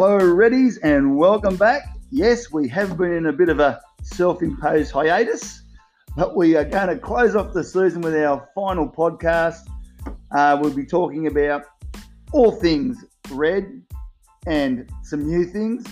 Hello, Reddies, and welcome back. Yes, we have been in a bit of a self imposed hiatus, but we are going to close off the season with our final podcast. Uh, we'll be talking about all things red and some new things.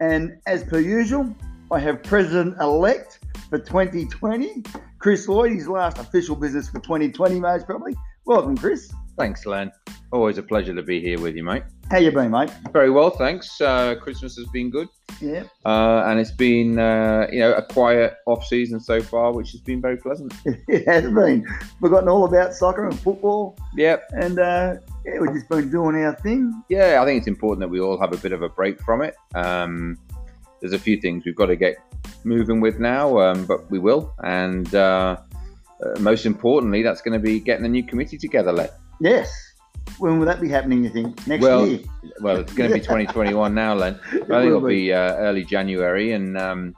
And as per usual, I have President elect for 2020, Chris Lloyd, his last official business for 2020, most probably. Welcome, Chris. Thanks, Len. Always a pleasure to be here with you, mate. How you been, mate? Very well, thanks. Uh, Christmas has been good, Yeah. uh, and it's been uh, you know a quiet off season so far, which has been very pleasant. It has been. Forgotten all about soccer and football, Yep, and uh, yeah, we've just been doing our thing. yeah, I think it's important that we all have a bit of a break from it. Um, there's a few things we've got to get moving with now, um, but we will, and uh, uh, most importantly, that's going to be getting a new committee together. Len. Yes. When will that be happening, you think? Next Well, year? Well, it's going to be 2021 now, Len. I think it'll be uh, early January, and um,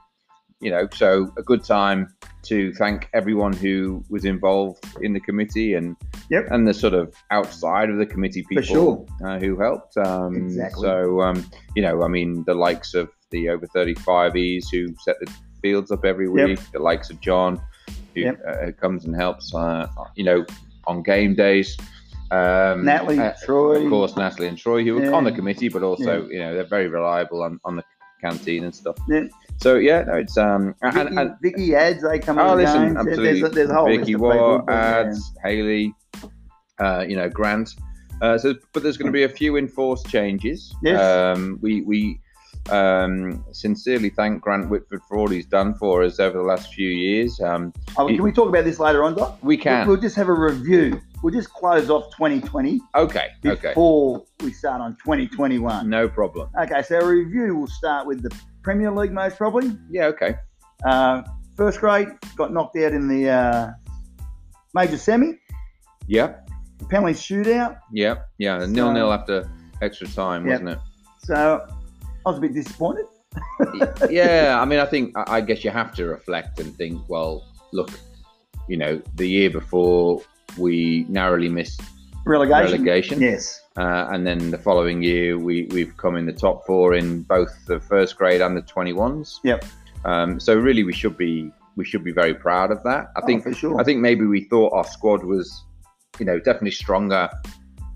you know, so a good time to thank everyone who was involved in the committee and Yep. and the sort of outside of the committee people uh, who helped. Um, Exactly. So um, you know, I mean, the likes of the over 35es who set the fields up every Yep. week, the likes of John who Yep. uh, comes and helps. Uh, you know, on game days. Um, Natalie, uh, Troy. of course, Natalie and Troy, who were Yeah. on the committee, but also you know they're very reliable on, on the canteen and stuff. Yeah. So yeah, no, it's um Vicky, and Vicky ads, they come oh listen. Absolutely, There's, a- there's a whole Vicky War, of Waugh, people, but, yeah. ads, Haley, uh, you know Grant. Uh, so, but there's going to be a few enforced changes. Yes. Um, we we um, sincerely thank Grant Whitford for all he's done for us over the last few years. Um, Oh, can we talk about this later on, Doc? we can. We'll just have a review. We'll just close off 2020 Okay. Okay. before we start on 2021. No problem. Okay, so our review will start with the Premier League, most probably. Yeah. Okay. Uh, first grade got knocked out in the uh, major semi, Yep. penalty shootout. Yep. Yeah. So- Nil nil after extra time, Yep. wasn't it? So I was a bit disappointed. yeah, I mean, I think I guess you have to reflect and think. Well, look, you know, the year before we narrowly missed Relegation. relegation, Yes. uh, and then the following year we we've come in the top four in both the first grade and the twenty ones. Yep. Um, so really, we should be we should be very proud of that. I Oh, think for sure. I think maybe we thought our squad was, you know, definitely stronger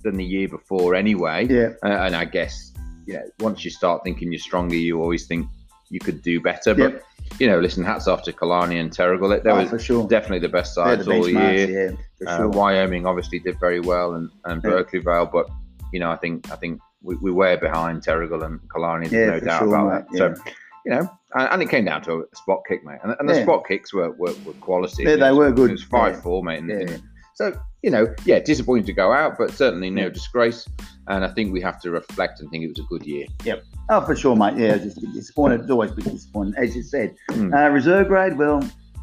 than the year before anyway. yeah. Uh, and I guess, you know, once you start thinking you're stronger, you always think you could do better. But, Yep. You know, listen, hats off to Killarney and Terrigal. They Oh, were sure. definitely the best sides the all year. yeah, Uh, sure. Wyoming obviously did very well and, and Yeah. Berkeley Vale. But, you know, I think I think we, we were behind Terrigal and Killarney. There's Yeah, no doubt sure, about mate, that. So, you know, and, it came down to a spot kick, mate. And, and the Yeah. spot kicks were, were, were quality. Yeah, they were good. It was 5 Yeah. 4, mate. And, Yeah. so, you know, yeah, disappointing to go out, but certainly no disgrace. And I think we have to reflect and think it was a good year. Yep. Oh, for sure, mate. Yeah, just disappointed. It's always a bit disappointing, as you said. Mm. Uh, reserve grade, well,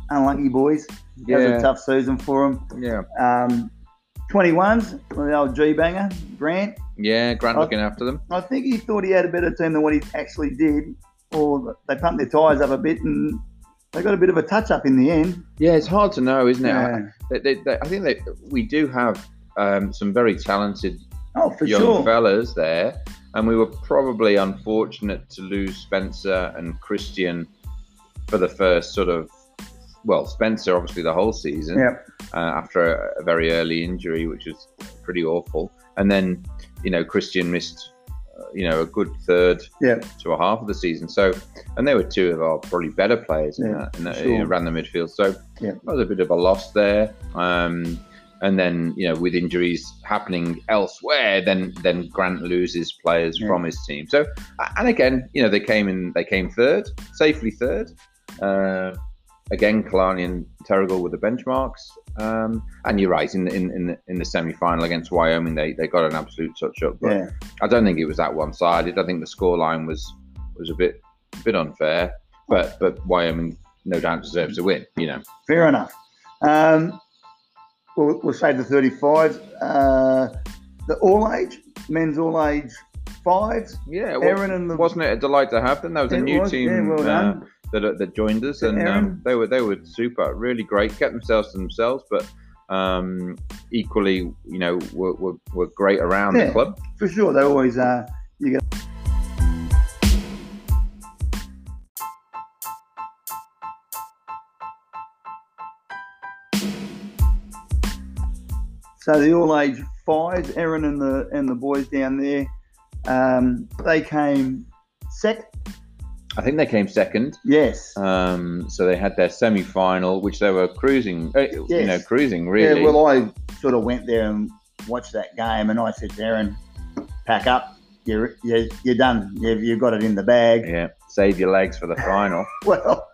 unlucky boys. That was Yeah. a tough season for them. Yeah. Um, 21s, the old G banger, Grant. Yeah, Grant I- looking after them. I think he thought he had a better team than what he actually did, or they pumped their tyres up a bit and they got a bit of a touch up in the end. Yeah, it's hard to know, isn't it? Yeah. They, they, they, I think that we do have um, some very talented Oh, for young sure. fellas there, and we were probably unfortunate to lose Spencer and Christian for the first sort of. Well, Spencer obviously the whole season Yeah. uh, after a, a very early injury, which was pretty awful, and then you know Christian missed. You know, a good third Yeah. to a half of the season. So, and they were two of our probably better players in Yeah, that, in that sure. you know, ran the midfield. So, Yeah. that was a bit of a loss there. Um, and then, you know, with injuries happening elsewhere, then then Grant loses players Yeah. from his team. So, and again, you know, they came in, they came third, safely third. Uh, again, Killarney and Terrigal with the benchmarks. Um, and you're right, in the, in in the, in the semi final against Wyoming, they, they got an absolute touch up. But Yeah. I don't think it was that one sided. I think the scoreline was was a bit a bit unfair. But but Wyoming no doubt deserves to win. You know. Fair enough. Um, we'll, we'll say the 35s. Uh, the all age, men's all age fives. Yeah. Well, Aaron and the. wasn't it a delight to have them? That was a new was, team yeah, well uh, done that uh, that joined us, and um, they were they were super, really great. Kept themselves to themselves, but um, equally, you know, were, were, were great around yeah, the club for sure. They always uh, you get. So the all age fives, Aaron and the and the boys down there, um, they came second I think they came second. Yes. Um, so they had their semi-final, which they were cruising, uh, you know, cruising really. Yeah. Well, I sort of went there and watched that game, and I said Erin, "Pack up. You're you're, you're done. You've, you've got it in the bag." Yeah, save your legs for the final. Well,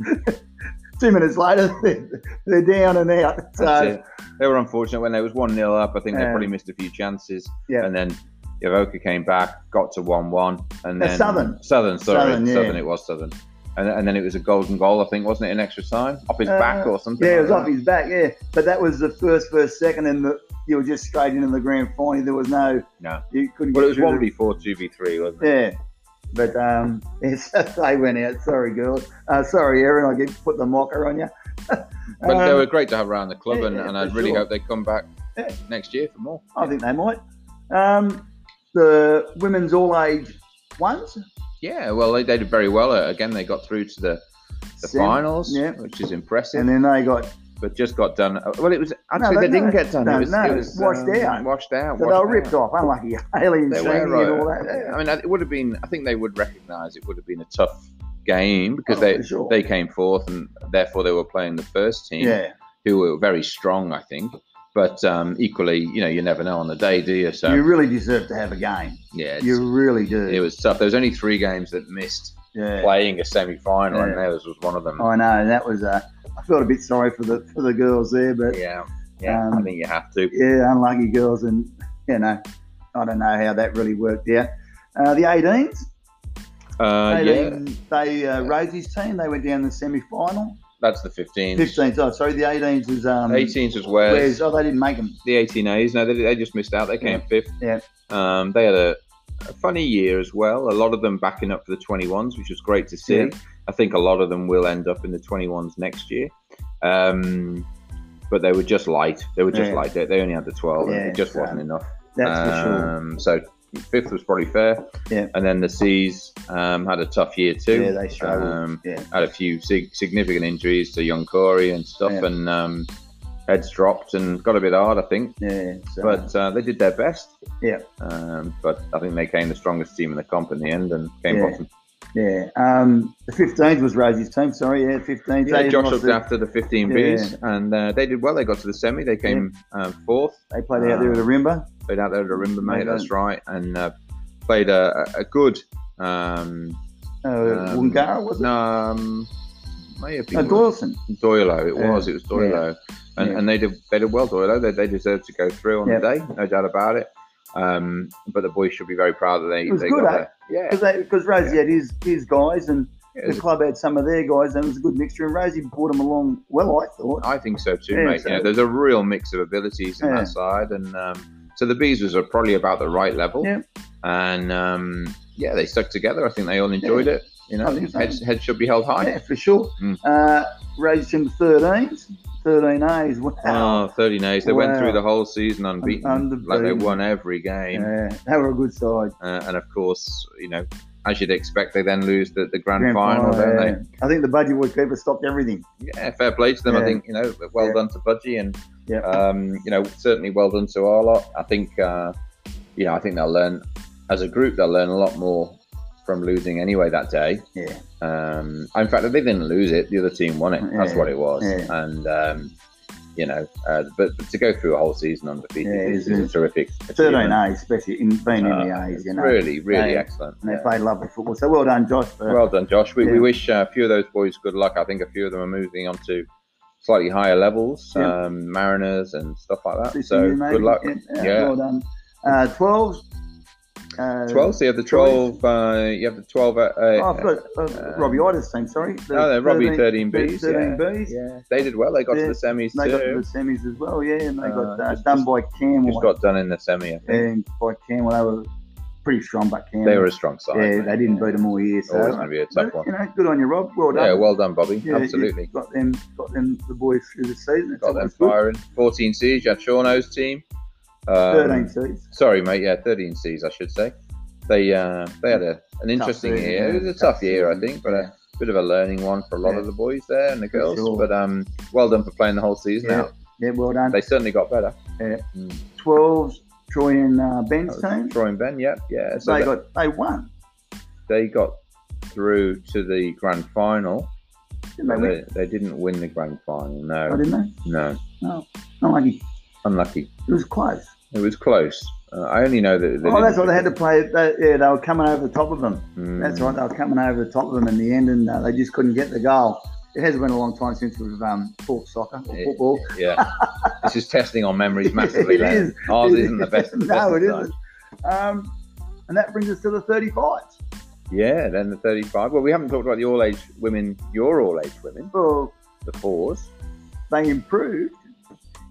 two minutes later, they're, they're down and out. So it. They were unfortunate when they was one 0 up. I think they probably missed a few chances. Yeah. And then Yavoka came back, got to one one, and Uh, then Southern. Southern, sorry, Southern, Southern, yeah. it was Southern. And, and then it was a golden goal, I think, wasn't it? In extra time, off his Uh, back or something. Yeah, it like was off his back. Yeah, but that was the first, first, second, and the, you were just straight into the grand final. There was no, No. you couldn't. Well, get it was one v four, two v three, wasn't it? Yeah, but um, yes, they went out. Sorry, girls. Uh, sorry, Erin. I get put the mocker on you. But they Um, were great to have around the club, yeah, and, and I really sure. hope they come back Yeah. next year for more. I think they might. Um, the women's all age ones. Yeah, well, they, they did very well. Uh, again, they got through to the, the Sem- finals, yeah. which is impressive. and then they got but just got done. uh, Well, it was actually No, they, they- didn't get done. no, it was, no, it was washed um, out. Washed out. so they were washed ripped out. off. Unlucky alien They were. and all that. I mean, it would have been. I think they would recognise it would have been a tough game because Oh, they sure. they came fourth and therefore they were playing the first team, yeah, who were very strong, I think. But um, equally, you know, you never know on the day, do you? So you really deserve to have a game. yeah, You really do. it was tough. There was only three games that missed yeah. playing a semi-final, and Yeah. theirs was one of them. I know that was. Uh, I felt a bit sorry for the for the girls there, but Yeah, yeah. I Um, think you have to. yeah, unlucky girls, and you know, I don't know how that really worked out. Uh, the 18s, Uh, yeah, they uh, Rosie's team, they went down the semi-final. That's the 15s. 15s, oh, sorry, the 18s was um, 18s was Wes. Wes. Oh, they didn't make them. the 18As. No, they, they just missed out. They came fifth. Yeah. Um, they had a, a funny year as well. A lot of them backing up for the 21s, which was great to see. Yeah. I think a lot of them will end up in the 21s next year. Um, but they were just light. They were just Yeah. light. They, they only had the 12, and Yeah, it just so wasn't enough. That's for sure. Um, So fifth was probably fair. Yeah. And then the C's um, had a tough year too. Yeah, they struggled. Um, Yeah. had a few sig- significant injuries to young Corey and stuff, Yeah. and um, heads dropped and got a bit hard, I think. Yeah, so, But uh, they did their best. Yeah. Um, but I think they came the strongest team in the comp in the end and came Yeah. bottom. yeah. Um, the 15s was Rosie's team. Sorry, yeah, 15s. Yeah, Josh looked the- after the 15Bs and uh, they did well. They got to the semi. They came um, fourth. They played out there at the Rimba. Played out there at Rimba, mate. Mate, That's right. And uh, played a, a good. Um, Uh, um, Woongarrah, was it? No, um, may have been Dawson. Doilo. It Yeah. was. It was Doilo. And, Yeah. and they did they did well, Doilo. They, they deserved to go through on Yeah. the day, no doubt about it. Um, but the boys should be very proud that they, It was they good, got eh? there. Yeah, Because Rosie had his, his guys and it the club had some of their guys, and it was a good mixture. And Rosie brought them along well, I thought. I think so too, Yeah, mate. so- You know, there's a real mix of abilities in Yeah. that side, and um, so the bees was probably about the right level. Yeah. And um, yeah, they stuck together. I think they all enjoyed it. You know, so. heads, heads should be held high. Yeah, for sure. Mm. Uh, in the 13s, 13 A's. Wow. Oh, 30 days. They went through the whole season unbeaten. Unbeaten. Like they won every game. yeah, they were a good side. Uh, and of course, you know, as you'd expect, they then lose the, the grand, Grand final, don't yeah. I think the Budgie budget keeper stopped everything. Yeah, fair play to them. I think, you know, well Yeah. done to Budgie and, Yeah. um, you know, certainly well done to our lot. I think, uh, you know, I think they'll learn, as a group, they'll learn a lot more from losing anyway that day. Yeah. Um, in fact, that they didn't lose it; the other team won it. That's what it was. yeah. And um, you know, uh, but, but to go through a whole season undefeated Yeah, is, is a terrific. 13 achievement. A's, especially in being in Uh, the A's, it's you know. really, really They- excellent. And they Yeah. played lovely football. So well done, Josh. For, Well done, Josh. We, we wish uh, a few of those boys good luck. I think a few of them are moving on to slightly higher levels, Yeah. um, Mariners and stuff like that. this So good luck. Yeah, Yeah. Well done. Uh, 12s. Uh, 12, so you have the 12, uh, you have the 12. Uh, uh, Oh, I've got uh, uh, Robbie Ida's team, sorry. The oh, they're Robbie 13 Bs. Thirteen Bs. Yeah, they did well. They got Yeah. to the semis They got to the semis as well, yeah, and they got just- done by Camel. Just got done in the semi. I think. and by Camel, they were pretty strong, but Camel. They were a strong side. yeah, mate. they didn't beat them all year. So, Always going to be a but, tough one. you know, good on you, Rob. Well done. Yeah, well done, Bobby. Yeah, Absolutely. Got them, got them, the boys through the season. Got them always good. firing. 14 C's, you had Shauno's team. Um, 13 seeds. Sorry, mate. Yeah, 13 C's, I should say. They uh, they had a, an interesting season, year. yeah, It was a tough tough year, I think, but yeah. a bit of a learning one for a lot Yeah. of the boys there and the girls. sure. But um, well done for playing the whole season Yeah. out. Yeah, well done. They certainly got better. Yeah. Mm. 12s, Troy and uh, Ben's team. Troy and Ben, yep, yeah. So they got they won. they got through to the grand final. Didn't they win? They, they didn't win the grand final. Oh, No, didn't they? no, Not lucky. unlucky. It was close. It was close. Uh, I only know that. They oh, that's why they had to play. They, yeah, they were coming over the top of them. Mm. That's right. They were coming over the top of them in the end, and uh, they just couldn't get the goal. It has been a long time since we've um, fought soccer or Yeah. football. Yeah, this is testing our memories massively. It then. is. Ours isn't the best. the no, best it isn't. Um, and that brings us to the 35. Yeah, then the 35. Well, we haven't talked about the all age women, your all age women, Well, the fours. they improved.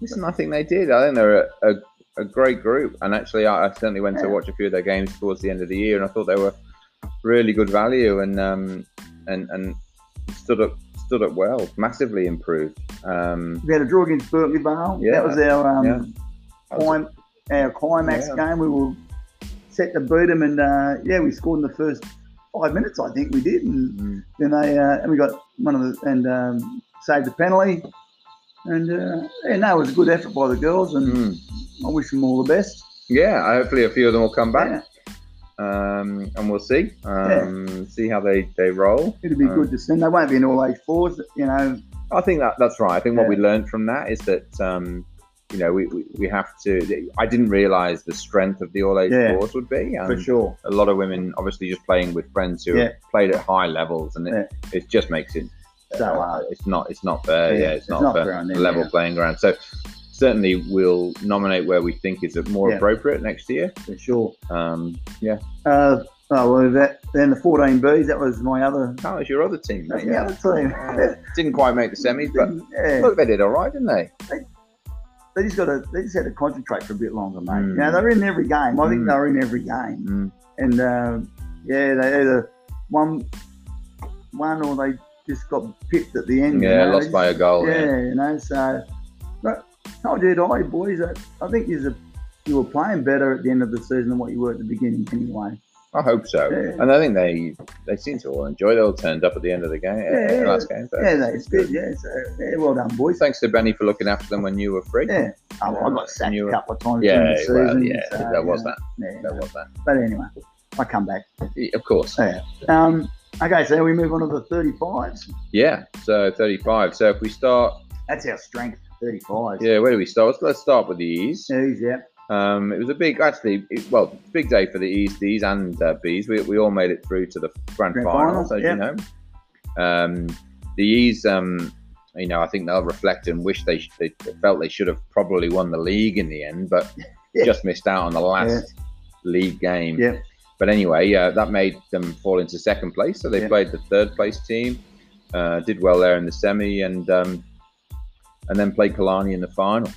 Listen, I think they did. I think they're a, a, a great group. And actually, I, I certainly went to watch a few of their games towards the end of the year, and I thought they were really good value and um, and and stood up stood up well, massively improved. Um, We had a draw against Berkeley Vale. Yeah. That was our um, Yeah. clim- our climax Yeah. game. We were set to beat them, and uh, yeah, we scored in the first five minutes. I think we did, and Mm. then they uh, and we got one of the and um, saved the penalty. And uh, yeah, no, it was a good effort by the girls, and Mm. I wish them all the best. Yeah, hopefully a few of them will come back, Yeah, um, and we'll see, um, see how they, they roll. it'd be Um, good to see. They won't be in all age fours, you know. I think that that's right. I think what we learned from that is that um, you know we, we, we have to. I didn't realise the strength of the all age Yeah. would be. For Um, sure. a lot of women obviously just playing with friends who Yeah. have played at high levels, and it, Yeah. it just makes it. So uh, it's not. It's not fair. Yeah, Yeah, it's, it's not, not fair. fair level yeah. playing ground. So certainly we'll nominate where we think is more Yeah. appropriate next year. For sure. Um, yeah. Uh, oh, well, that, then the 14Bs, that was my other, How was your other team? mate? the other team. Uh, didn't quite make the semis, but yeah. look, they did all right, didn't they? they just got to, they just had to concentrate for a bit longer, mate. Mm. You know, they were in every game. I think Mm. they were in every game. Mm. And um, yeah, they either won one or they just got pipped at the end. you Yeah, know, lost they by a goal. Yeah, Yeah. you know, so. How did I, boys? I, I think a, you were playing better at the end of the season than what you were at the beginning, anyway. I hope so. Yeah. And I think they they seem to all enjoy. They all turned up at the end of the game, Yeah, uh, last game. So Yeah, they it's did. Yeah, so yeah, well done, boys. Thanks to Benny for looking after them when you were free. Yeah, oh, well, I got sacked You a were- couple of times Yeah, during the season. well, yeah, so, there was that. Yeah, There was that. but anyway, I come back. Yeah, Of course. Yeah. Um, okay, so we move on to the 35s. Yeah. So 35. So if we start, That's our strength, 35s. yeah, where do we start? Let's start with the E's. Ease, yeah. Um, it was a big, actually, it, well, big day for the E's, D's, and uh, B's. We, we all made it through to the grand, Grand finals, finals, as yeah. you know. Um, the E's, um, you know, I think they'll reflect and wish they, they felt they should have probably won the league in the end, but Yeah. just missed out on the last league game. Yeah. But anyway, uh, that made them fall into second place. So they Yeah. played the third place team, uh, did well there in the semi, and um, and then play Killarney in the final,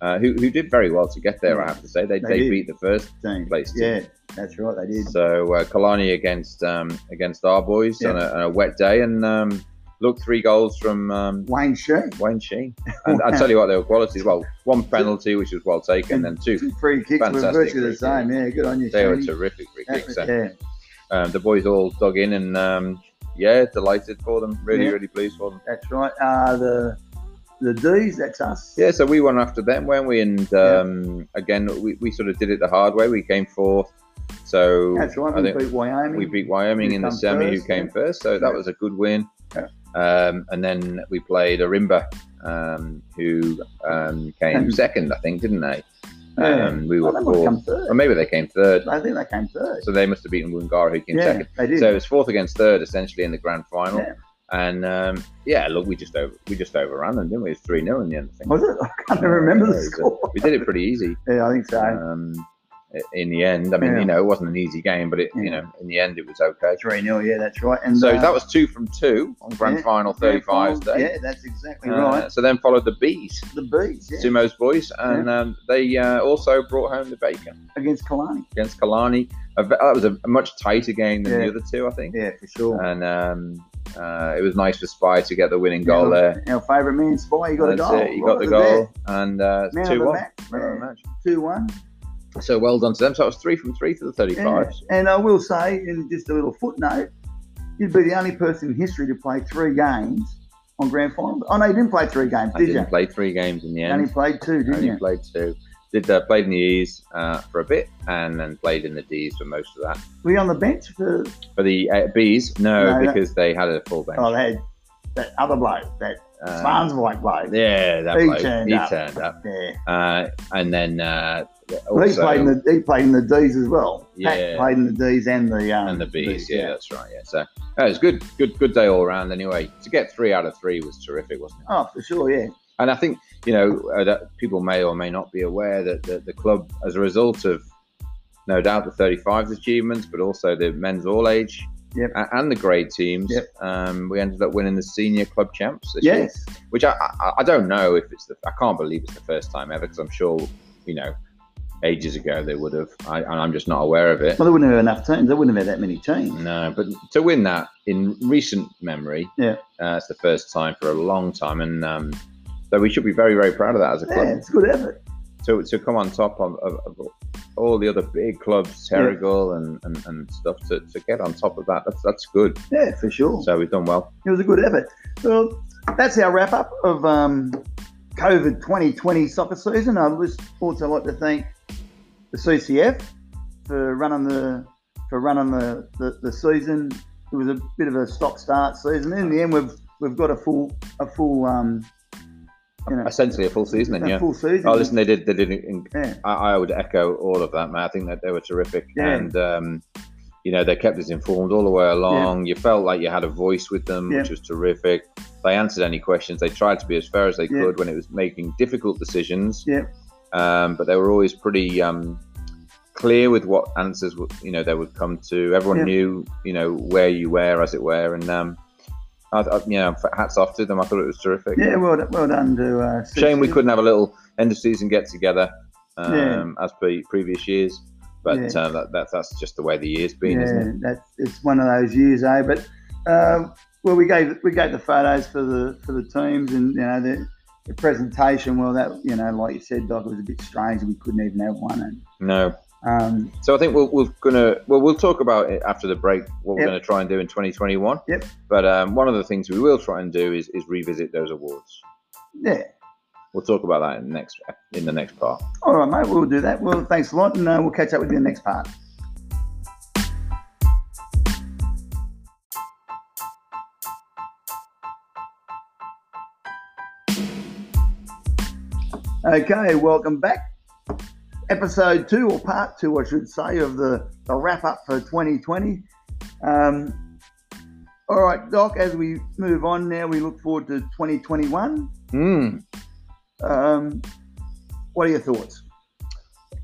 uh, who, who did very well to get there. I have to say they, They they, beat the first Team. place team. Yeah, that's right, they did. So uh, Killarney against um, against our boys Yeah. on, a, on a wet day, and um, look, three goals from um, Wayne Sheen. Wayne Sheen. And I'll tell you what, they were qualities. Well, one penalty, which was well taken, and two Two free kicks were Fantastic virtually the same. Yeah, good on you, they were terrific free kicks. was- Yeah, um, the boys all dug in, and um, yeah, delighted for them. Really, Yeah. really pleased for them. that's right. Uh, the the D's, that's us. Yeah, so we won after them, weren't we? And um, again, we, we sort of did it the hard way. We came fourth. So That's right. We beat Wyoming. we beat Wyoming in the semi, who came yeah. first. So that Yeah. was a good win. Yeah. Um, and then we played Ourimbah, um, who um, came second, I think, didn't they? Yeah. Um, we Oh, were they might have fourth. Or maybe they came third. I think they came third. So they must have beaten Woongarrah, who came yeah, second. they did. So it was fourth against third, essentially, in the grand final. Yeah. And um, yeah, look, we just over we just overran them, didn't we? It was three 0 in the end. I think. was it? I can't even remember the uh, score. We did it pretty easy. Yeah, I think so. Um, in the end, I mean, Yeah. you know, it wasn't an easy game, but it, you know, in the end, it was okay. 3 0, yeah, that's right. And So uh, that was two from two on grand yeah, final 35's final, day. Yeah, that's exactly Uh, right. So then followed the bees, The Bees, yeah, Sumo's boys, and um, they uh, also brought home the bacon against Killarney. against Killarney. That was a, a much tighter game than the other two, I think. Yeah, for sure. And um, uh, it was nice for Spy to get the winning goal there. Our favourite man, Spy, he got a That's goal. it, He got the goal, and uh, death. Man of two one. match. Man of the match. 2 1. So well done to them. So it was three from three to the Yeah. 35s. And I will say, in just a little footnote, you'd be the only person in history to play three games on grand final. Oh no, you didn't play three games, I did you? didn't play three games in the You end. only played two, didn't only you? played two. Did uh, played in the E's uh, for a bit, and then played in the D's for most of that. Were you on the bench for? For the uh, B's, no, No, that- because they had a full bench. Oh, they had that other bloke, that Um, Swans bloke bloke. yeah, that He bloke. turned he up. turned up, Yeah. uh, and then uh, Well, he played in the he played in the D's as well. Pat Yeah. played in the D's and the um, and the B's. Yeah, that's right. Yeah, so uh, it was good, good, good day all around. Anyway, to get three out of three was terrific, wasn't it? Oh, for sure, yeah. And I think you know uh, that people may or may not be aware that the, the club, as a result of no doubt the 35's achievements, but also the men's all age Yep. a- and the grade teams, Yep. um, we ended up winning the senior club champs this year. Yes. Which I, I I don't know if it's the I can't believe it's the first time ever because I'm sure you know ages ago they would have. I, and I'm just not aware of it. Well, there wouldn't have enough teams. There wouldn't have had that many teams. No, but to win that in recent memory, Yeah. uh, it's the first time for a long time, and um, so we should be very, very proud of that as a Yeah, club. it's a good effort. To, to come on top of, of, of all the other big clubs, Terrigal and, and, and stuff, to, to get on top of that, that's that's good. Yeah, for sure. So we've done well. It was a good effort. Well, that's our wrap up of um, COVID 2020 soccer season. I'd also like to thank the CCF for running the for running the, the, the season. It was a bit of a stop start season. In the end, we've we've got a full a full um, you know Essentially a full season, then, yeah. full season. Oh, listen, they did. They did. In, Yeah, I, I would echo all of that, man. I think that they were terrific, Yeah. and um, you know they kept us informed all the way along. You felt like you had a voice with them, Yeah. which was terrific. They answered any questions. They tried to be as fair as they Yeah. could when it was making difficult decisions. Yeah. Um, but they were always pretty um, clear with what answers would- you know they would come to. Everyone Yeah. knew you know where you were, as it were, and um, I, I, you know, hats off to them. I thought it was terrific. yeah. Well, done- well done to uh, Shame we couldn't have a little end of season get together um, Yeah. as per previous years, but Yeah. uh, that, that that's just the way the year's been, isn't it? Yeah, that's it's one of those years, eh? But um, well, we gave we gave the photos for the for the teams, and you know the, the presentation. Well, that you know, like you said, Doc, it was a bit strange. We couldn't even have one, and No, um, so I think we'll, we're gonna well we'll talk about it after the break. What we're Yep. to try and do in 2021. Yep. But um, one of the things we will try and do is, is revisit those awards. yeah. We'll talk about that in the next in the next part. All right, mate. We'll do that. Well, thanks a lot, and uh, we'll catch up with you in the next part. Okay, welcome back. Episode two, or part two, I should say, of the, the wrap up for 2020. Um, all right, Doc, as we move on now, we look forward to 2021. Hmm. Um, what are your thoughts?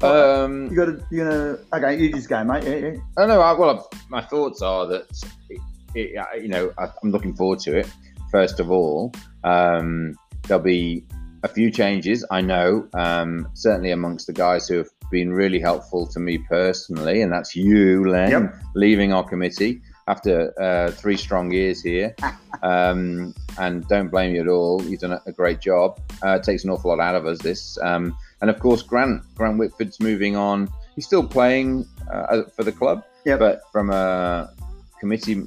Um, You got to, you know, okay, you just go, mate. Yeah, yeah. I don't know. I, well, my thoughts are that it, it, you know I, I'm looking forward to it. First of all, um, there'll be a few changes. I know, um, certainly amongst the guys who have been really helpful to me personally, and that's you, Len, Yep. leaving our committee after uh, three strong years here. um, and don't blame you at all. You've done a, great job. Uh, it takes an awful lot out of us. This, um, and of course, Grant Grant Whitford's moving on. He's still playing uh, for the club, Yep. but from a committee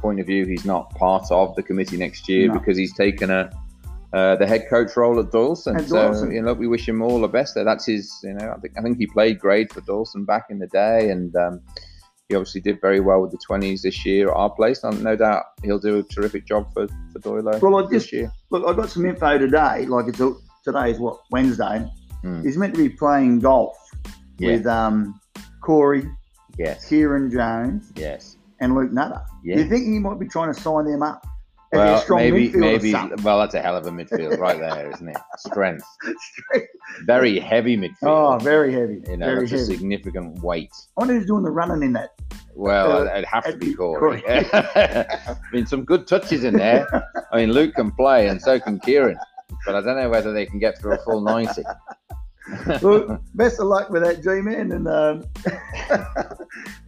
point of view, he's not part of the committee next year No. because he's taken a uh, the head coach role at Dawson. At so Dawson. you know, we wish him all the best. There, that's his. You know, I think I think he played great for Dawson back in the day, and um, he obviously did very well with the twenties this year at our place. And no doubt he'll do a terrific job for for Doyle Well, I this just year. look. I got some info today. Like it's today is what Wednesday. Hmm. He's meant to be playing golf Yeah. with um, Corey, Yes. Kieran Jones, Yes. and Luke Nutter. Do you think he might be trying to sign them up? Well, strong maybe, maybe. Well, that's a hell of a midfield right there, isn't it? Strength, very heavy midfield. oh, very heavy. you know, very heavy. significant weight. I wonder who's doing the running in that. Well, Uh, it'd have to be. Corey. I mean, some good touches in there. I mean, Luke can play, and so can Kieran. But I don't know whether they can get through a full ninety. Well, best of luck with that, G-man, and um,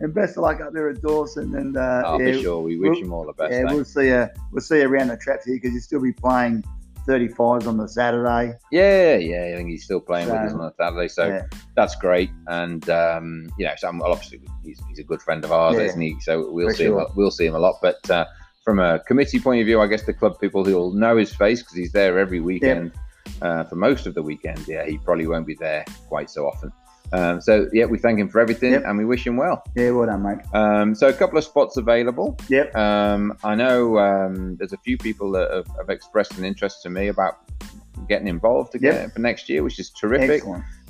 and best of luck up there at Dawson. And uh, oh, yeah, for sure. We wish we'll- him all the best. yeah, eh? we'll see you. We'll see you around the traps here because you'll still be playing 35s on the Saturday. Yeah, yeah. I think he's still playing with us on the Saturday, so yeah. that's great. And um, you know, so I'm, obviously he's, he's a good friend of ours, Yeah, isn't he? So we'll see him. sure. a- We'll see him a lot. But uh, from a committee point of view, I guess the club people who will know his face because he's there every weekend uh, for most of the weekend. Yeah, he probably won't be there quite so often. Um, so yeah, we thank him for everything Yep. and we wish him well. Yeah, well done, mate. Um, so a couple of spots available. Yep. Um, I know um, there's a few people that have, have expressed an interest to me about getting involved again Yep. for next year, which is terrific.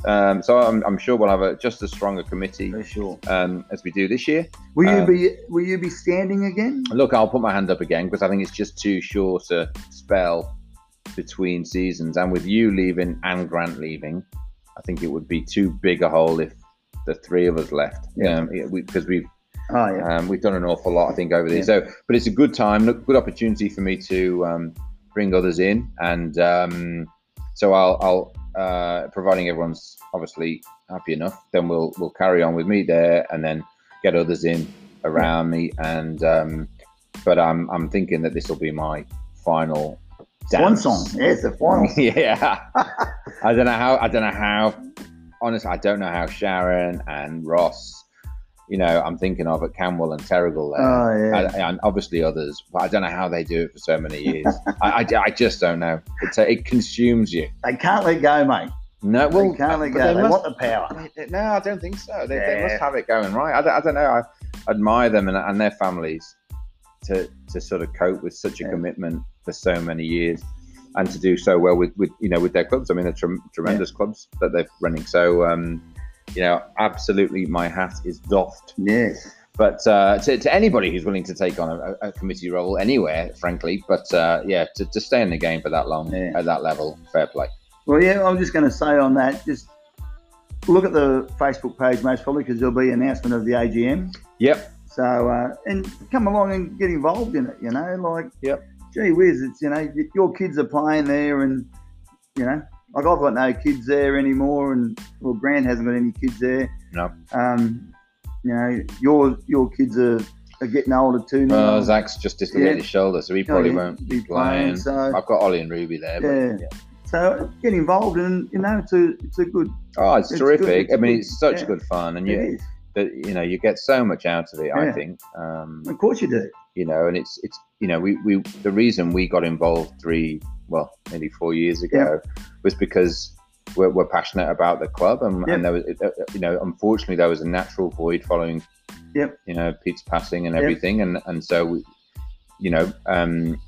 Um, so I'm, I'm sure we'll have a just as strong a committee for sure. um, as we do this year. Will you be Will you be standing again? Look, I'll put my hand up again because I think it's just too short a spell between seasons. And with you leaving and Grant leaving, I think it would be too big a hole if the three of us left. Yeah. Um, because we, have Oh yeah. um, we've done an awful lot, I think, over there. So, but it's a good time, look, good opportunity for me to um, bring others in, and um, so I'll, I'll uh, providing everyone's obviously happy enough, then we'll we'll carry on with me there, and then get others in around me, and um, but I'm I'm thinking that this will be my final Dance. song. Yeah, it's the final. yeah, I don't know how. I don't know how. Honestly, I don't know how Sharon and Ross. You know, I'm thinking of at Kanwal and Terrigal there, Oh yeah. and, obviously others. But I don't know how they do it for so many years. I, I, I just don't know. It's a, it consumes you. They can't let go, mate. No, well, they can't let go. they They, must- want the power. they- no, I don't think so. They, they must have it going right. I don't, I don't know. I admire them and, and their families to to sort of cope with such a Yeah. commitment for so many years and to do so well with, with you know with their clubs. I mean, they're trem- tremendous clubs that they're running. So um, you know, absolutely, my hat is doffed. Yes. But uh, to, to anybody who's willing to take on a, a committee role anywhere, frankly, but uh, yeah, to, to stay in the game for that long Yeah. at that level, fair play. Well, yeah. I'm just going to say on that. Just look at the Facebook page most probably because there'll be an announcement of the AGM. Yep. So uh, and come along and get involved in it. You know, like Yep. Gee whiz, it's you know your kids are playing there, and you know, like I've got no kids there anymore, and well, Grant hasn't got any kids there. No. Um, you know, your your kids are, are getting older too now. Uh, Zach's just dislocated Yeah. his shoulder, so he Oh, probably yeah, won't be playing, playing. so- I've got Ollie and Ruby there. But, Yeah. So get involved, and you know, it's a it's a good. Oh, it's, It's terrific. good, it's I mean, good, it's such good fun, and It you is. That you know you get so much out of it. I think. Um, Of course you do. you know, and it's it's you know we we the reason we got involved three well nearly four years ago was because we're, we're passionate about the club and, Yeah. and there was uh, you know unfortunately there was a natural void following Yep. you know Pete's passing and everything and and so we, you know um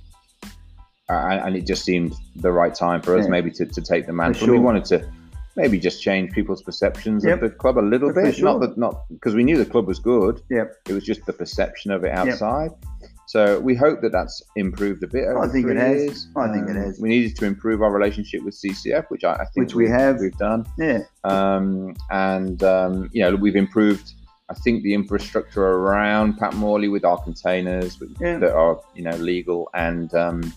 and and it just seemed the right time for us Yeah. maybe to, to take the mantle sure. we wanted to maybe just change people's perceptions Yep. of the club a little For bit sure. not that not because we knew the club was good Yep. it was just the perception of it outside. So we hope that that's improved a bit. Over I think it has. years. I think it Um, has. We needed to improve our relationship with CCF, which I, I think Which we have. We've done, Yeah. um, and um, you know we've improved. I think the infrastructure around Pat Morley with our containers with, Yeah. that are you know legal and um,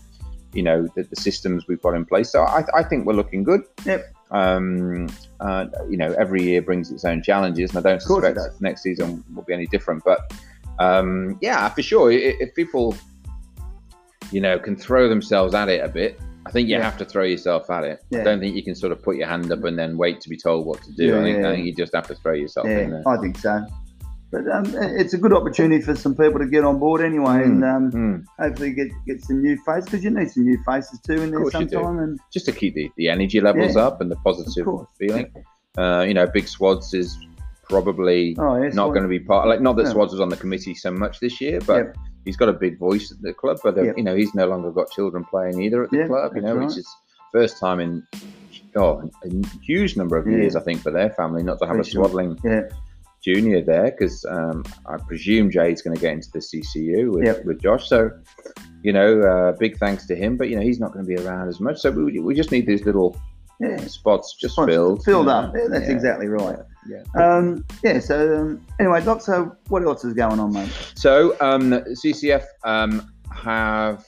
you know the, the systems we've got in place. So I, I think we're looking good. Yep. Um, uh, you know, every year brings its own challenges, and I don't suspect next season will be any different. But um, yeah, for sure, if people, you know, can throw themselves at it a bit, I think you Yeah. have to throw yourself at it. I don't think you can sort of put your hand up and then wait to be told what to do. Yeah, I think yeah. I think you just have to throw yourself in there. I think so. But um, it's a good opportunity for some people to get on board anyway, and um, Mm. hopefully get get some new faces because you need some new faces too in there course you do. sometime. And Just to keep the, the energy levels Yeah. up and the positive feeling. Uh, you know, Big Swads is probably oh yes, not going to be part. Like, not that No. Swads was on the committee so much this year, but Yep. he's got a big voice at the club. But uh, Yep. you know, he's no longer got children playing either at the Yeah, club. You know, right. which is first time in oh a huge number of Yeah. years, I think, for their family not to have For a sure. swaddling Yeah, junior there because um, I presume Jay's going to get into the CCU with, Yep. with Josh. So, you know, uh, big thanks to him. But you know, he's not going to be around as much. So we, we just need these little yeah. spots just Spots filled, filled you know. up. Yeah, that's Yeah. exactly right. Yeah. Um, yeah. So um, anyway, Doc. So what else is going on, mate? So um, CCF um, have,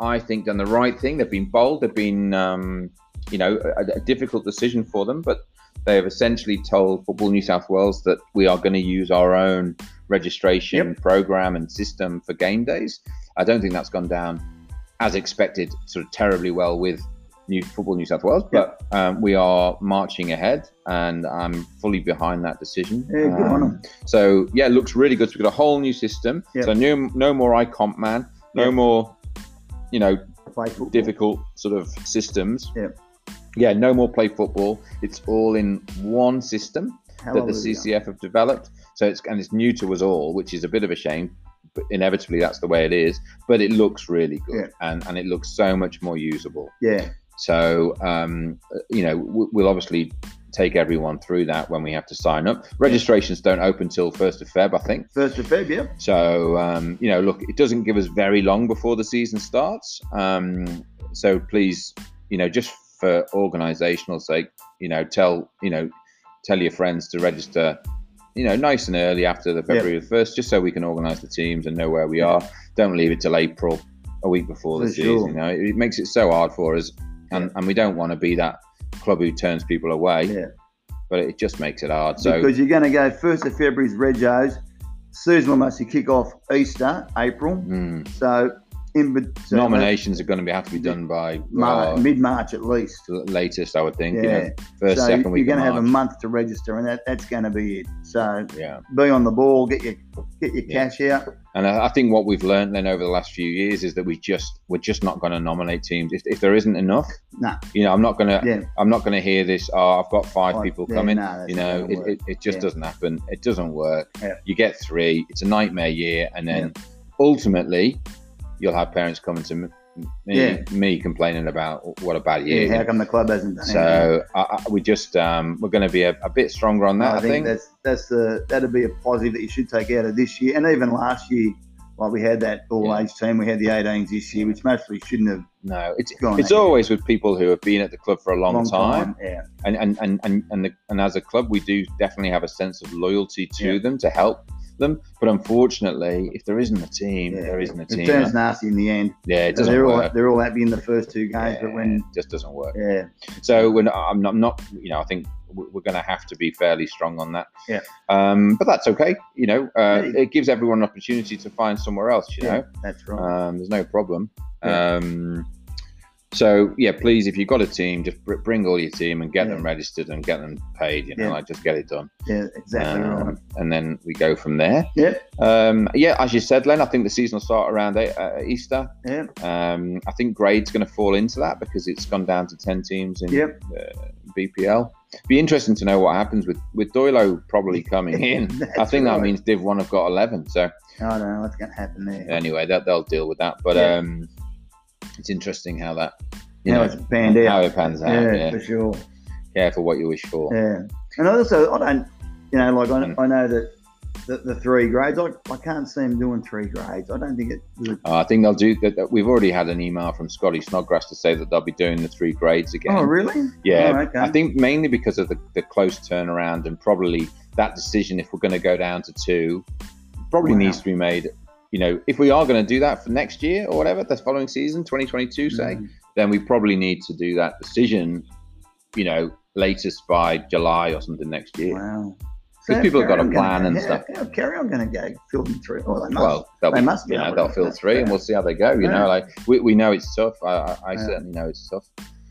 I think, done the right thing. They've been bold. They've been, um, you know, a, a difficult decision for them, but they have essentially told Football New South Wales that we are going to use our own registration program and system for game days. I don't think that's gone down as expected, sort of terribly well with New Football New South Wales, but um, we are marching ahead, and I'm fully behind that decision. Yeah, Um, so yeah, it looks really good. So we've got a whole new system. Yep. So no, no more iComp man, No more, you know, difficult sort of systems. Yeah. Yeah, no more play football. It's all in one system that the CCF have developed. So it's and it's new to us all, which is a bit of a shame. But inevitably, that's the way it is. But it looks really good, and and it looks so much more usable. Yeah, So um, you know, we'll obviously take everyone through that when we have to sign up. Registrations don't open till first of Feb, I think. first of Feb. Yeah, So, um, you know, look, it doesn't give us very long before the season starts. Um, so please, you know, just for organisational sake, you know, tell, you know, tell your friends to register, you know, nice and early after the February the 1st, just so we can organise the teams and know where we are. Don't leave it till April, a week before the For season. You know, it makes it so hard for us. And, and we don't want to be that club who turns people away, yeah. but it just makes it hard. So, because you're going to go first of February's Regos. Season will mostly kick off Easter, April. mm, So in so uh, nominations are going to be, have to be done by Mar- uh, well, mid March at least. latest, I would think. You Yeah. know, first, so second you're going to have a month to register, and that, that's going to be it. So Yeah, be on the ball, get your get your Yeah. cash out. and I, I think what we've learned then over the last few years is that we just we're just not going to nominate teams if, if there isn't enough. Nah. You know, I'm not going to Yeah, I'm not going to hear this. Oh, I've got five Oh, people coming. you know, it, it, it just doesn't happen. It doesn't work. You get three. It's a nightmare year, and then ultimately, you'll have parents coming to me, Yeah. me complaining about what a bad year. yeah. How come the club hasn't done? So I, I, we just um, we're going to be a, a bit stronger on that. I I think, think. that's that's the that'd be a positive that you should take out of this year, and even last year. Like we had that all Yeah. age team, we had the 18s this year, which mostly shouldn't have No, it's gone. it's always with people who have been at the club for a long, time, Yeah, and and and and and, the, and as a club, we do definitely have a sense of loyalty to Yeah. them to help them. But unfortunately, if there isn't a team, Yeah. there isn't a team. it turns nasty in the end. yeah, it doesn't they're all work. they're all happy in the first two games, Yeah, but when it just doesn't work. yeah, So when I'm not, I'm not, you know, I think we- we're going to have to be fairly strong on that. Yeah. Um, but that's okay. You know, uh, Yeah. it gives everyone an opportunity to find somewhere else. You know. that's right. Um, there's no problem. Um, so yeah, please, if you've got a team, just br- bring all your team and get Yeah. them registered and get them paid. You know, Yeah. like just get it done, yeah, exactly Um, right. and then we go from there. Yeah, Um, yeah, as you said, Len, I think the season will start around uh, Easter. yeah, Um, I think grade's going to fall into that because it's gone down to ten teams in Yep. uh, BPL. Be interesting to know what happens with with Doilo probably coming in. I think that means Div One have got eleven. So I don't know what's going to happen there. anyway, that they'll deal with that. But Yeah. um, it's interesting how that you how know it's panned out. how it pans out. yeah, Yeah, for sure. careful what you wish for. Yeah, and also I don't, you know, like I, Mm. I know that the, the three grades. I, I can't see them doing three grades. I don't think it. would- Uh, I think they'll do that. that- We've already had an email from Scotty Snodgrass to say that they'll be doing the three grades again. Oh, really? Yeah, Oh, okay. I think mainly because of the, the close turnaround and probably that decision if we're going to go down to two probably Wow. needs to be made. You know, if we are going to do that for next year or whatever, the following season, 2022, say, Mm. then we probably need to do that decision, you know, latest by July or something next year. Wow. 'Cause So people have got a On gonna plan and how- stuff. How carry on going to go filming three? Oh, they must. Well, they'll they must be you know, they'll fill three, and we'll see how they go. You Yeah. know, like we, we know it's tough. I, I, I Yeah. certainly know it's tough.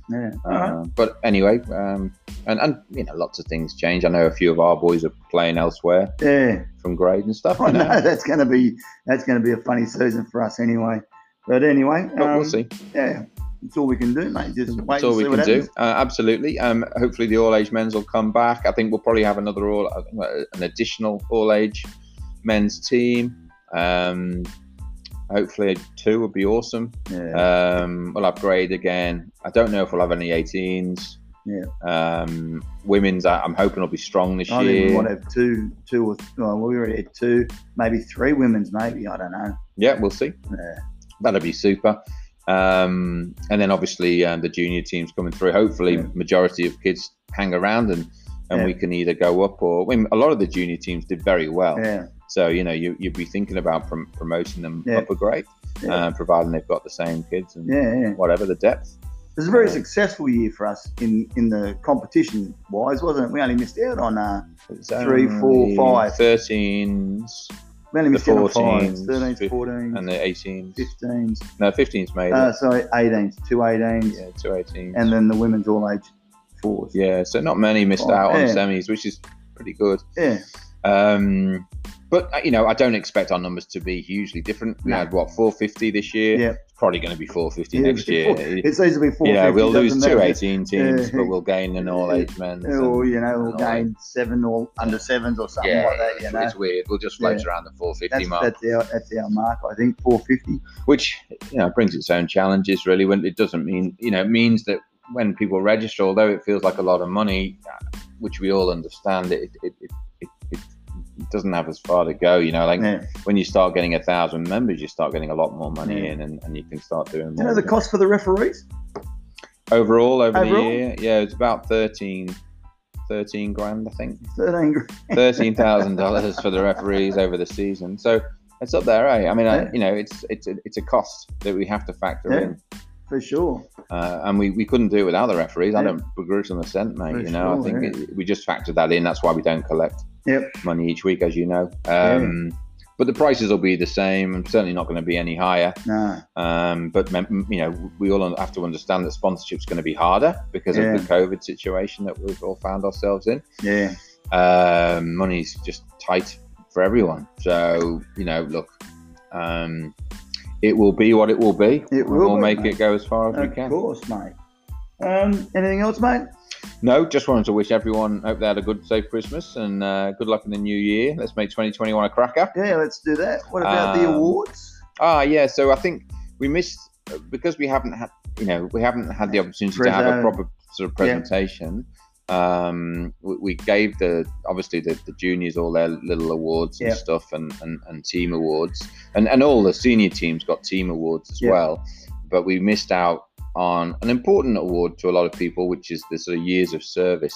Yeah. All right. Uh, but anyway, um, and and you know, lots of things change. I know a few of our boys are playing elsewhere Yeah. from grade and stuff. I You know, know that's going to be that's going to be a funny season for us anyway. But anyway, but um, we'll see. Yeah, that's all we can do, mate. Just wait That's all and we see can what do. Uh, absolutely. Um, hopefully, the all age men's will come back. I think we'll probably have another all uh, an additional all age men's team. Um, hopefully, two would be awesome. Yeah. Um, we'll upgrade again. I don't know if we'll have any 18s. Yeah. Um, women's, I- I'm hoping will be strong this I think we year. might have two, two or well, we already had two, maybe three women's, maybe I don't know. Yeah, we'll see. Yeah. That'll be super. Um, and then obviously um, the junior teams coming through. Hopefully, Yeah. majority of kids hang around and and Yeah. we can either go up or I mean, a lot of the junior teams did very well. Yeah, So you know you you'd be thinking about prom- promoting them Yeah. up a grade, Yeah. uh, providing they've got the same kids and yeah, whatever the depth. It was a very Yeah. successful year for us in in the competition wise, wasn't it? We only missed out on uh, Three, only five. 13s we only The missed out on 14s, fives, 13s, fif- 14s, and the 18s. 15s, No, 15s made uh, it. sorry, 18s, two 18s, Yeah, two 18s. and then the women's all age fours. yeah, so not many missed Oh, out on yeah. semis, which is pretty good. Yeah, Um, but uh, you know, I don't expect our numbers to be hugely different. We No. had what 450 this year. Yeah. It's probably going to be 450 Yeah, next year. It seems to be four. Yeah, we'll lose two 18 teams, Yeah. but we'll gain an all age men's. and- Or you know, we'll gain seven or under sevens or something yeah, like that. You it's, know, it's weird. We'll just float Yeah. around the 450 that's, mark, that's our that's our mark. I think four fifty. which you know brings its own challenges. Really, when it doesn't mean you know it means that when people register, although it feels like a lot of money, uh, which we all understand, it, it it doesn't have as far to go. You know, like Yeah. when you start getting a thousand members, you start getting a lot more money Yeah. in, and, and you can start doing Do more. you know the cost for the referees? overall over Overall? the year? Yeah, it's about 13, 13 grand, I think. Thirteen. grand. thirteen thousand dollars for the referees over the season. So it's up there, right? I mean, I, you know, it's it's a, it's a cost that we have to factor Yeah. in, for sure. uh, and we, we couldn't do it without the referees. I don't begrudge them a cent, mate. For you know, I think yeah. it, we just factored that in. That's why we don't collect Yep. money each week, as you know. Um, But the prices will be the same, and certainly not going to be any higher. No. Um, but you know, we all have to understand that sponsorship's going to be harder because Yeah. of the COVID situation that we've all found ourselves in Yeah. um, money's just tight for everyone. So you know, look, um, it will be what it will be. It will We'll be, make mate. it go as far as we can. Of course, mate. Um, anything else, mate? No, just wanted to wish everyone hope they had a good, safe Christmas and uh, good luck in the new year. Let's make 2021 a cracker. Yeah, let's do that. What about the Um, awards? Ah, yeah. So I think we missed because we haven't had, you know, we haven't had the opportunity to have a proper sort of presentation. Um, we, we gave the obviously the, the juniors all their little awards and Yeah. stuff, and, and, and team awards, and and all the senior teams got team awards as Yeah. well. But we missed out on an important award to a lot of people, which is the sort of years of service.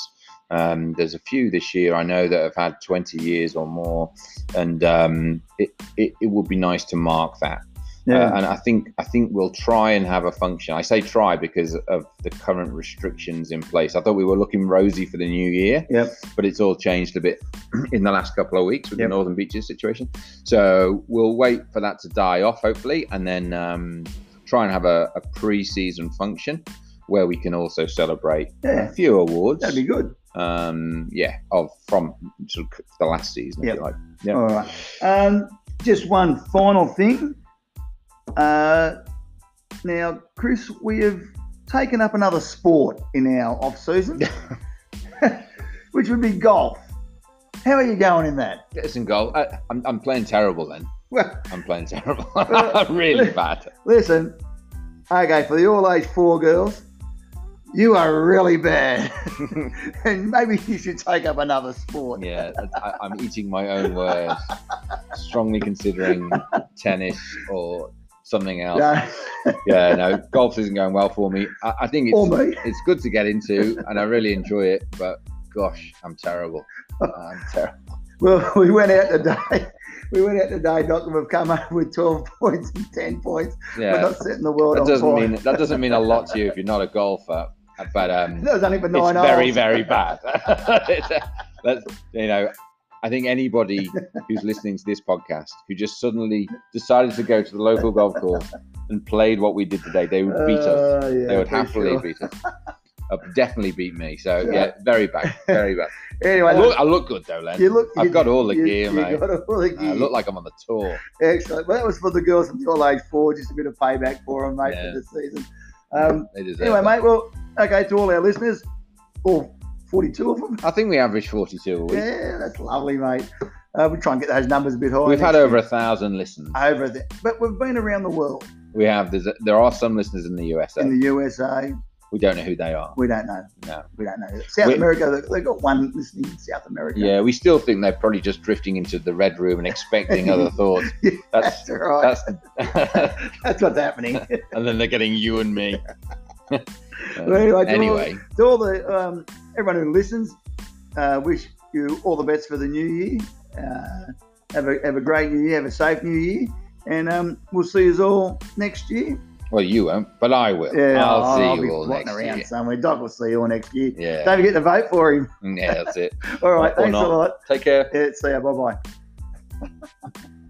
Um, there's a few this year I know that have had 20 years or more, and um, it, it, it would be nice to mark that. Yeah. Uh, and I think I think we'll try and have a function. I say try because of the current restrictions in place. I thought we were looking rosy for the new year, Yep. but it's all changed a bit in the last couple of weeks with Yep. the Northern Beaches situation. So we'll wait for that to die off, hopefully, and then um, try and have a, a pre-season function where we can also celebrate Yeah. a few awards. That'd be good. um, yeah, of from sort of the last season, Yep. you like. Yeah. All right. Um, just one final thing. Uh, now, Chris, we have taken up another sport in our off season, which would be golf. How are you going in that? Get in. I, I'm, I'm playing terrible then. Well, I'm playing terrible. Uh, really bad. listen. Okay, for the all age four girls, you are really bad, and maybe you should take up another sport. Yeah, I, I'm eating my own words. Strongly considering tennis or something else. Yeah. Yeah, no, golf isn't going well for me. I, I think it's it's good to get into, and I really enjoy it. But gosh, I'm terrible. I'm terrible. Well, we went out today. We went out today, Doc, and we've come up with 12 points and 10 points. Yeah. We're not setting the world that doesn't fire. mean that doesn't mean a lot to you if you're not a golfer. But um, that was only for it's nine very, very bad. That's you know, I think anybody who's listening to this podcast who just suddenly decided to go to the local golf course and played what we did today, they would beat us. Uh, yeah, They would happily sure. beat us. Uh, definitely beat me. So Sure. yeah, very bad, very bad. Anyway, I look, I look good though, Len. you look. I've you- got all the you- gear, you mate. got all the gear. I look like I'm on the tour. Excellent. Well, that was for the girls from all age four, just a bit of payback for them, mate, Yeah. for the season. Um, anyway, it. mate, well, okay, to all our listeners, all 42 of them. I think we average 42 a week. Yeah, that's lovely, mate. Uh, we try and get those numbers a bit higher. We've had over a thousand listens. over there, but we've been around the world. We have. There's a, there are some listeners in the USA. In the USA, we don't know who they are. we don't know. No. We don't know. South We- America, they- they've got one listening in South America. Yeah, we still think they're probably just drifting into the red room and expecting other thoughts. Yeah, That's that's right. that's, That's what's happening. and then they're getting you and me. Uh, Well, anyway, to anyway, all, to all the um, everyone who listens, uh, wish you all the best for the new year. Uh, have a have a great new year. Have a safe new year, and um, we'll see you all next year. Well, you won't, but I will. Yeah, I'll see be you all next around year. somewhere. Doc will see you all next year. Yeah, Don't forget to vote for him. yeah, that's it. All right, Or thanks a lot. Take care. Yeah, see ya. Bye bye.